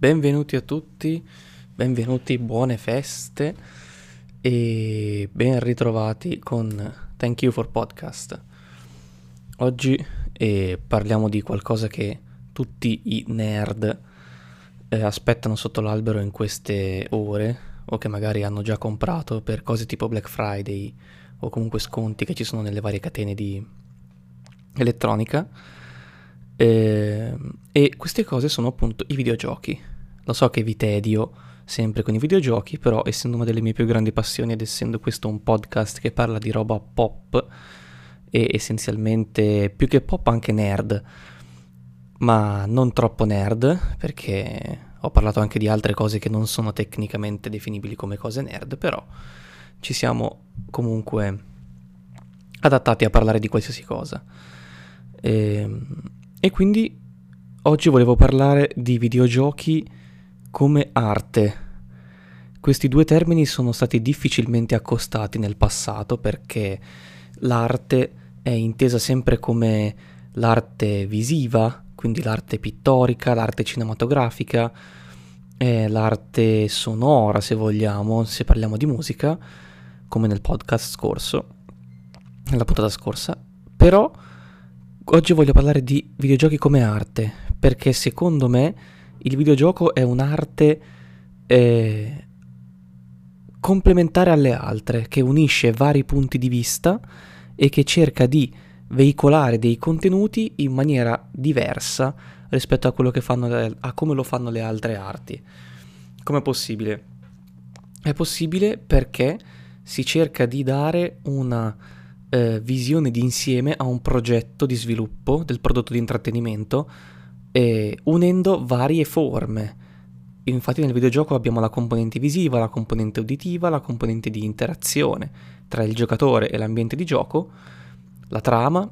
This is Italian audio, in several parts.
Benvenuti a tutti, benvenuti, buone feste e ben ritrovati con Thank You for Podcast. Oggi eh, parliamo di qualcosa che tutti i nerd eh, aspettano sotto l'albero in queste ore o che magari hanno già comprato per cose tipo Black Friday o comunque sconti che ci sono nelle varie catene di elettronica. Eh, e queste cose sono appunto i videogiochi. Lo so che vi tedio sempre con i videogiochi, però essendo una delle mie più grandi passioni ed essendo questo un podcast che parla di roba pop e essenzialmente più che pop anche nerd, ma non troppo nerd perché ho parlato anche di altre cose che non sono tecnicamente definibili come cose nerd, però ci siamo comunque adattati a parlare di qualsiasi cosa. E, ehm, e quindi oggi volevo parlare di videogiochi come arte. Questi due termini sono stati difficilmente accostati nel passato perché l'arte è intesa sempre come l'arte visiva, quindi l'arte pittorica, l'arte cinematografica, eh, l'arte sonora se vogliamo, se parliamo di musica, come nel podcast scorso, nella puntata scorsa. Però oggi voglio parlare di videogiochi come arte, perché secondo me il videogioco è un'arte eh, complementare alle altre, che unisce vari punti di vista e che cerca di veicolare dei contenuti in maniera diversa rispetto a, quello che fanno le, a come lo fanno le altre arti. Com'è possibile? È possibile perché si cerca di dare una eh, visione d'insieme a un progetto di sviluppo del prodotto di intrattenimento eh, unendo varie forme. Infatti nel videogioco abbiamo la componente visiva, la componente uditiva, la componente di interazione tra il giocatore e l'ambiente di gioco, la trama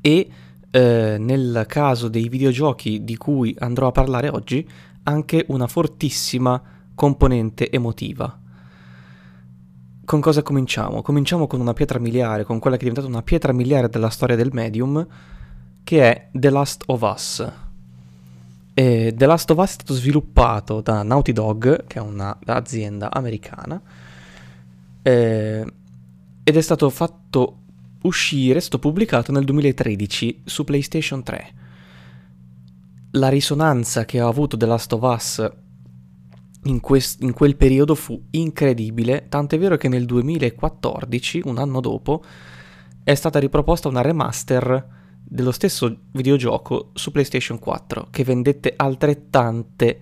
e eh, nel caso dei videogiochi di cui andrò a parlare oggi anche una fortissima componente emotiva. Con cosa cominciamo? Cominciamo con una pietra miliare, con quella che è diventata una pietra miliare della storia del medium, che è The Last of Us. E The Last of Us è stato sviluppato da Naughty Dog, che è un'azienda americana, eh, ed è stato fatto uscire, è stato pubblicato nel 2013 su PlayStation 3. La risonanza che ha avuto The Last of Us in, quest- in quel periodo fu incredibile, tant'è vero che nel 2014, un anno dopo, è stata riproposta una remaster dello stesso videogioco su PlayStation 4 che vendette altrettante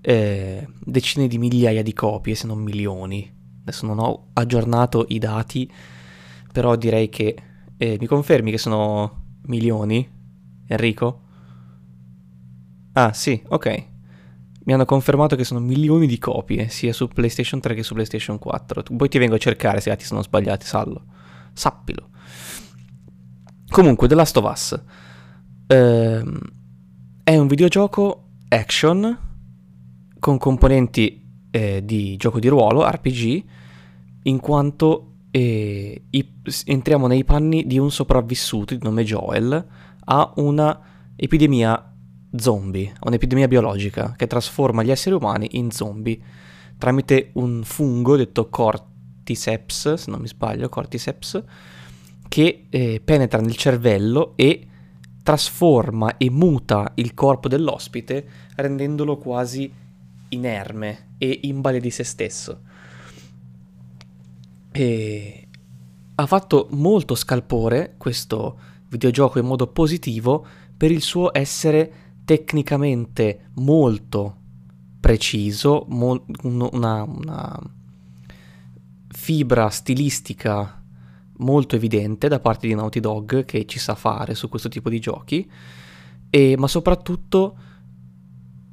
eh, decine di migliaia di copie, se non milioni. Adesso non ho aggiornato i dati, però direi che eh, mi confermi che sono milioni, Enrico? Ah, sì, ok. Mi hanno confermato che sono milioni di copie, sia su PlayStation 3 che su PlayStation 4. Poi ti vengo a cercare se i dati sono sbagliati, sallo. Sappilo. Comunque, The Last of Us ehm, è un videogioco action con componenti eh, di gioco di ruolo, RPG, in quanto eh, i, entriamo nei panni di un sopravvissuto di nome Joel a una epidemia zombie, un'epidemia biologica che trasforma gli esseri umani in zombie tramite un fungo detto Cordyceps, se non mi sbaglio, Cordyceps, che eh, penetra nel cervello e trasforma e muta il corpo dell'ospite rendendolo quasi inerme e imbale di se stesso. E ha fatto molto scalpore questo videogioco in modo positivo per il suo essere tecnicamente molto preciso, mo- una, una fibra stilistica molto evidente da parte di Naughty Dog che ci sa fare su questo tipo di giochi, e, ma soprattutto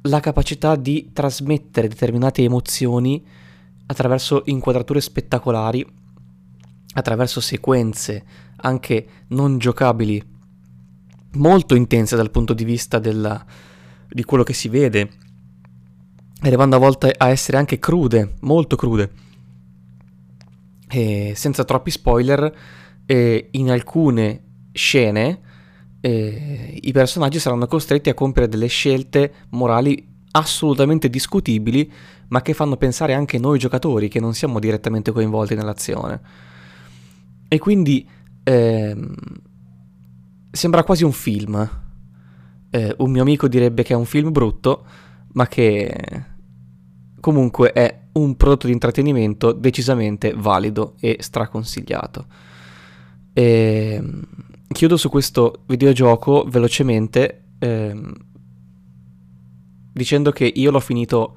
la capacità di trasmettere determinate emozioni attraverso inquadrature spettacolari, attraverso sequenze anche non giocabili, molto intense dal punto di vista della, di quello che si vede, arrivando a volte a essere anche crude, molto crude eh, senza troppi spoiler, eh, in alcune scene eh, i personaggi saranno costretti a compiere delle scelte morali assolutamente discutibili, ma che fanno pensare anche noi giocatori che non siamo direttamente coinvolti nell'azione. E quindi ehm, sembra quasi un film. Eh, un mio amico direbbe che è un film brutto, ma che comunque è un prodotto di intrattenimento decisamente valido e straconsigliato. E ehm, chiudo su questo videogioco velocemente ehm, dicendo che io l'ho finito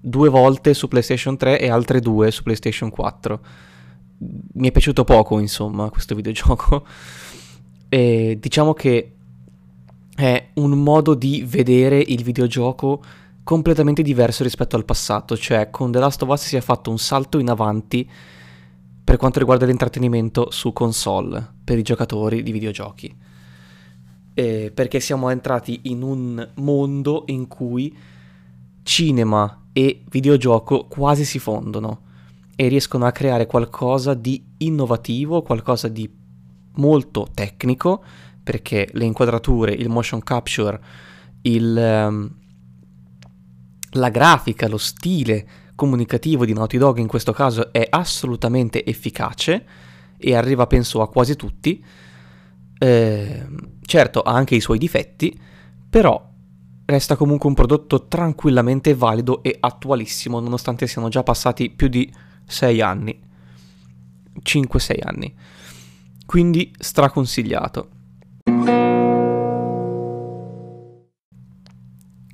due volte su PlayStation 3 e altre due su PlayStation 4. Mi è piaciuto poco, insomma, questo videogioco. E diciamo che è un modo di vedere il videogioco completamente diverso rispetto al passato, cioè con The Last of Us si è fatto un salto in avanti per quanto riguarda l'intrattenimento su console per i giocatori di videogiochi. Eh, perché siamo entrati in un mondo in cui cinema e videogioco quasi si fondono e riescono a creare qualcosa di innovativo, qualcosa di molto tecnico, perché le inquadrature, il motion capture, il, um, la grafica, lo stile comunicativo di Naughty Dog in questo caso è assolutamente efficace e arriva penso a quasi tutti. Eh, certo ha anche i suoi difetti, però resta comunque un prodotto tranquillamente valido e attualissimo nonostante siano già passati più di 6 anni. 5-6 anni. Quindi straconsigliato.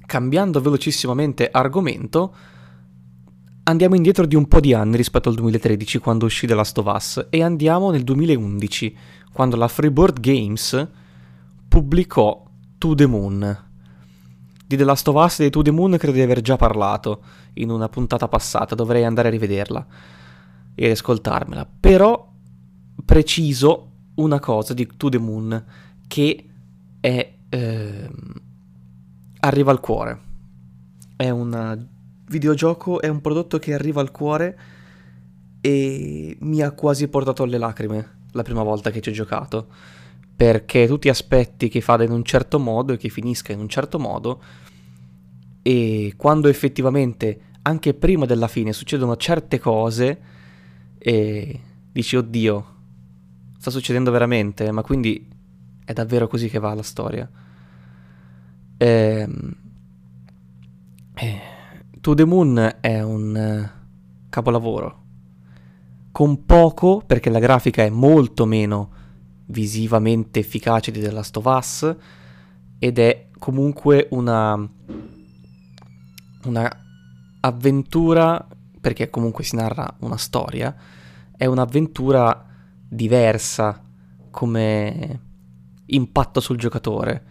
Cambiando velocissimamente argomento, andiamo indietro di un po' di anni rispetto al 2013 quando uscì The Last of Us e andiamo nel 2011 quando la Freeboard Games pubblicò To The Moon. Di The Last of Us e di To The Moon credo di aver già parlato in una puntata passata, dovrei andare a rivederla e ascoltarmela. Però preciso una cosa di To The Moon che è... Eh, arriva al cuore. È un videogioco, è un prodotto che arriva al cuore e mi ha quasi portato alle lacrime la prima volta che ci ho giocato. Perché tu ti aspetti che vada in un certo modo e che finisca in un certo modo e quando effettivamente anche prima della fine succedono certe cose e dici oddio sta succedendo veramente ma quindi è davvero così che va la storia ehm, eh, To The Moon è un eh, capolavoro. Con poco perché la grafica è molto meno visivamente efficace di The Last of Us ed è comunque una una avventura perché comunque si narra una storia è un'avventura diversa come impatto sul giocatore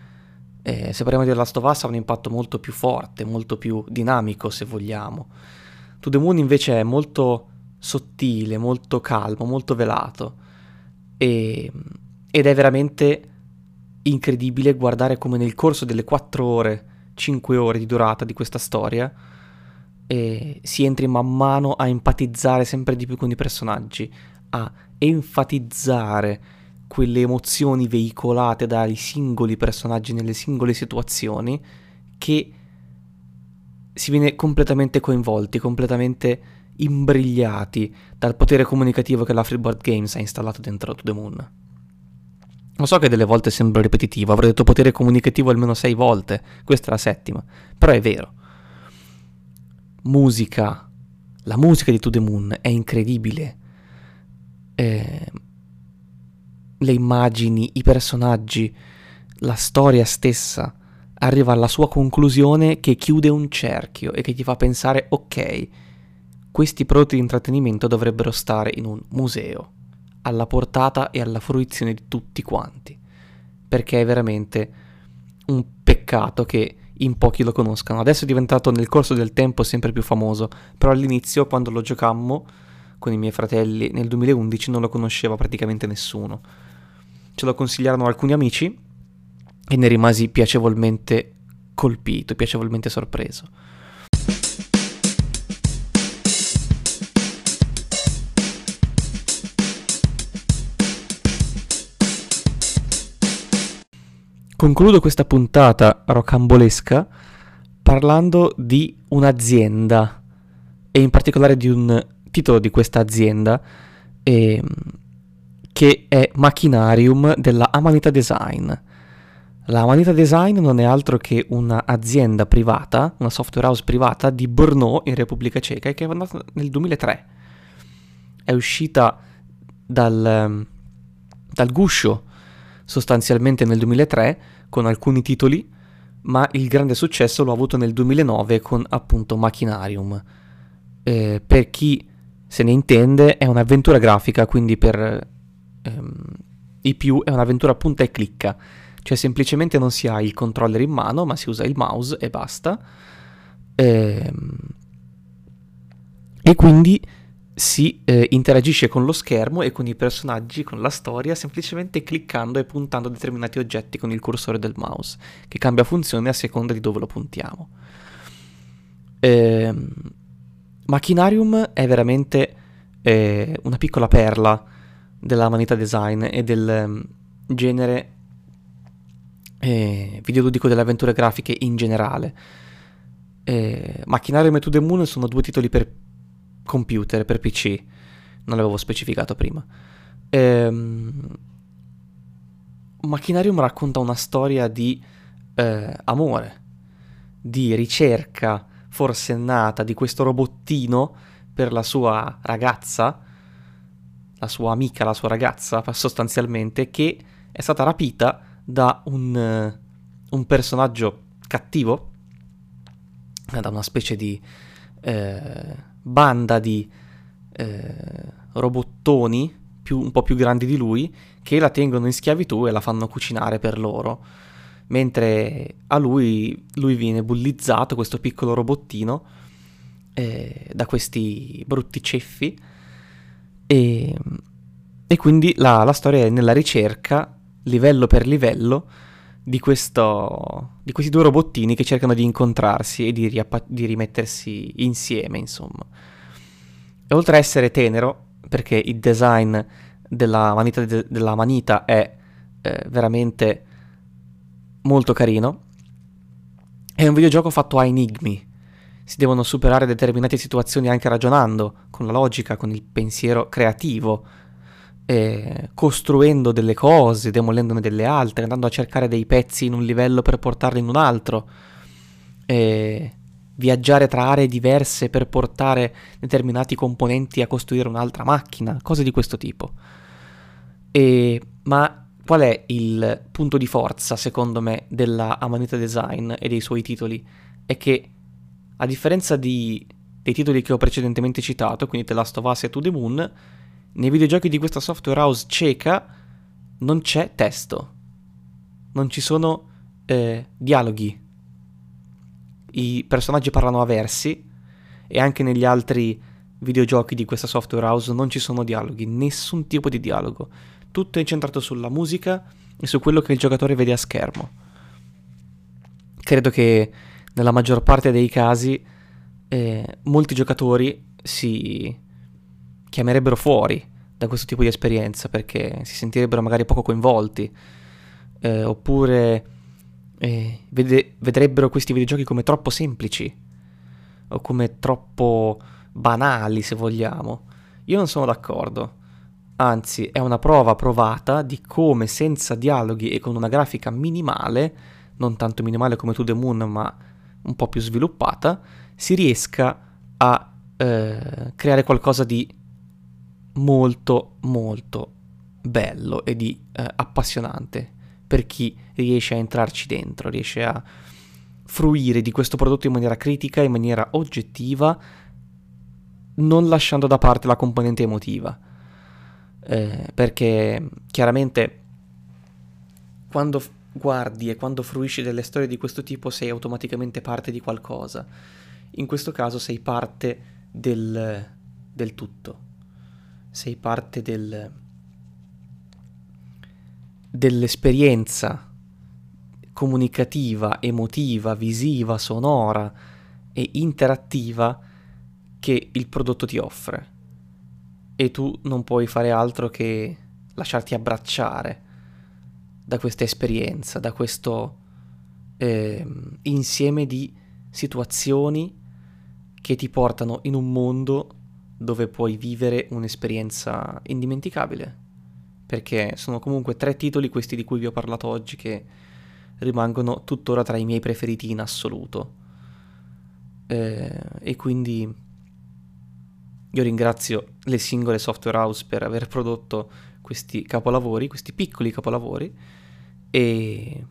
eh, se parliamo di The Last of Us ha un impatto molto più forte molto più dinamico se vogliamo. To The Moon invece è molto sottile, molto calmo, molto velato. E, ed è veramente incredibile guardare come nel corso delle 4 ore, 5 ore di durata di questa storia eh, si entri man mano a empatizzare sempre di più con i personaggi, a enfatizzare quelle emozioni veicolate dai singoli personaggi nelle singole situazioni che si viene completamente coinvolti, completamente imbrigliati dal potere comunicativo che la Freeboard Games ha installato dentro To The Moon. Lo so che delle volte sembra ripetitivo, avrei detto potere comunicativo almeno sei volte, questa è la settima, però è vero. Musica, la musica di To The Moon è incredibile. Eh, le immagini, i personaggi, la storia stessa arriva alla sua conclusione che chiude un cerchio e che ti fa pensare ok, questi prodotti di intrattenimento dovrebbero stare in un museo, alla portata e alla fruizione di tutti quanti, perché è veramente un peccato che in pochi lo conoscano. Adesso è diventato nel corso del tempo sempre più famoso, però all'inizio quando lo giocammo con i miei fratelli nel 2011 non lo conosceva praticamente nessuno. Ce lo consigliarono alcuni amici e ne rimasi piacevolmente colpito, piacevolmente sorpreso. Concludo questa puntata rocambolesca parlando di un'azienda e in particolare di un titolo di questa azienda eh, che è Machinarium della Amanita Design. La Amanita Design non è altro che un'azienda privata, una software house privata di Brno in Repubblica Ceca che è nata nel 2003. È uscita dal, dal guscio sostanzialmente nel 2003 con alcuni titoli, ma il grande successo l'ho avuto nel 2009 con appunto Machinarium. Eh, per chi se ne intende è un'avventura grafica, quindi per ehm, i più è un'avventura punta e clicca cioè semplicemente non si ha il controller in mano, ma si usa il mouse e basta. Ehm, e quindi si eh, interagisce con lo schermo e con i personaggi, con la storia, semplicemente cliccando e puntando determinati oggetti con il cursore del mouse, che cambia funzione a seconda di dove lo puntiamo. Eh, Machinarium è veramente eh, una piccola perla della manita design e del um, genere eh, videoludico delle avventure grafiche in generale. Eh, Macchinario e To The Moon sono due titoli per computer, per PC, non l'avevo specificato prima. Eh, Machinarium racconta una storia di eh, amore, di ricerca forsennata di questo robottino per la sua ragazza, la sua amica, la sua ragazza sostanzialmente, che è stata rapita da un, uh, un personaggio cattivo, da una specie di eh, banda di eh, robottoni più, un po' più grandi di lui che la tengono in schiavitù e la fanno cucinare per loro. Mentre a lui, lui viene bullizzato, questo piccolo robottino, eh, da questi brutti ceffi. E, e quindi la, la storia è nella ricerca livello per livello di, questo, di questi due robottini che cercano di incontrarsi e di, riappa- di rimettersi insieme, insomma. E oltre a essere tenero, perché il design della manita, de- della manita è eh, veramente molto carino, è un videogioco fatto a enigmi. Si devono superare determinate situazioni anche ragionando, con la logica, con il pensiero creativo, eh, costruendo delle cose, demolendone delle altre, andando a cercare dei pezzi in un livello per portarli in un altro, eh, viaggiare tra aree diverse per portare determinati componenti a costruire un'altra macchina, cose di questo tipo. E, ma qual è il punto di forza, secondo me, della Amanita Design e dei suoi titoli? È che, a differenza di, dei titoli che ho precedentemente citato, quindi The Last of Us e To The Moon, nei videogiochi di questa software house cieca non c'è testo, non ci sono eh, dialoghi, i personaggi parlano a versi e anche negli altri videogiochi di questa software house non ci sono dialoghi, nessun tipo di dialogo, tutto è incentrato sulla musica e su quello che il giocatore vede a schermo. Credo che nella maggior parte dei casi eh, molti giocatori si chiamerebbero fuori da questo tipo di esperienza perché si sentirebbero magari poco coinvolti eh, oppure eh, vede- vedrebbero questi videogiochi come troppo semplici o come troppo banali se vogliamo. Io non sono d'accordo, anzi è una prova provata di come senza dialoghi e con una grafica minimale, non tanto minimale come To The Moon ma un po' più sviluppata, si riesca a eh, creare qualcosa di molto molto bello e di eh, appassionante per chi riesce a entrarci dentro, riesce a fruire di questo prodotto in maniera critica, in maniera oggettiva, non lasciando da parte la componente emotiva. Eh, perché chiaramente quando guardi e quando fruisci delle storie di questo tipo sei automaticamente parte di qualcosa. In questo caso sei parte del, del tutto sei parte del, dell'esperienza comunicativa, emotiva, visiva, sonora e interattiva che il prodotto ti offre. E tu non puoi fare altro che lasciarti abbracciare da questa esperienza, da questo eh, insieme di situazioni che ti portano in un mondo dove puoi vivere un'esperienza indimenticabile. Perché sono comunque tre titoli, questi di cui vi ho parlato oggi, che rimangono tuttora tra i miei preferiti in assoluto. Eh, e quindi io ringrazio le singole software house per aver prodotto questi capolavori, questi piccoli capolavori e,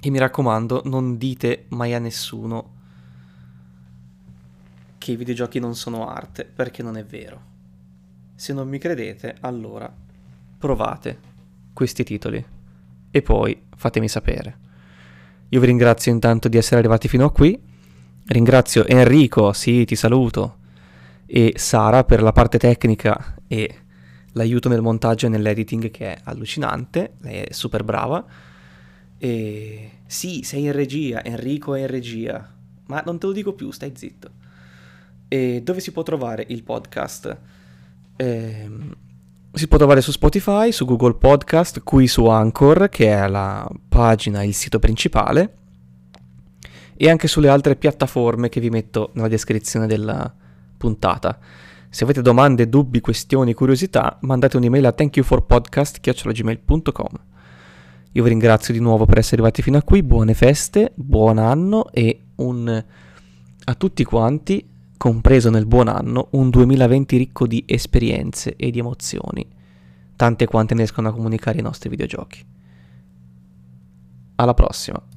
e mi raccomando non dite mai a nessuno che i videogiochi non sono arte, perché non è vero. Se non mi credete, allora provate questi titoli e poi fatemi sapere. Io vi ringrazio intanto di essere arrivati fino a qui. Ringrazio Enrico, sì, ti saluto, e Sara per la parte tecnica e l'aiuto nel montaggio e nell'editing che è allucinante, lei è super brava. E sì, sei in regia, Enrico è in regia, ma non te lo dico più, stai zitto. E dove si può trovare il podcast? Eh, si può trovare su Spotify, su Google Podcast, qui su Anchor, che è la pagina, il sito principale, e anche sulle altre piattaforme che vi metto nella descrizione della puntata. Se avete domande, dubbi, questioni, curiosità, mandate un'email a thankyouforpodcast.gmail.com Io vi ringrazio di nuovo per essere arrivati fino a qui, buone feste, buon anno e un a tutti quanti compreso nel buon anno, un 2020 ricco di esperienze e di emozioni, tante quante ne riescono a comunicare i nostri videogiochi. Alla prossima!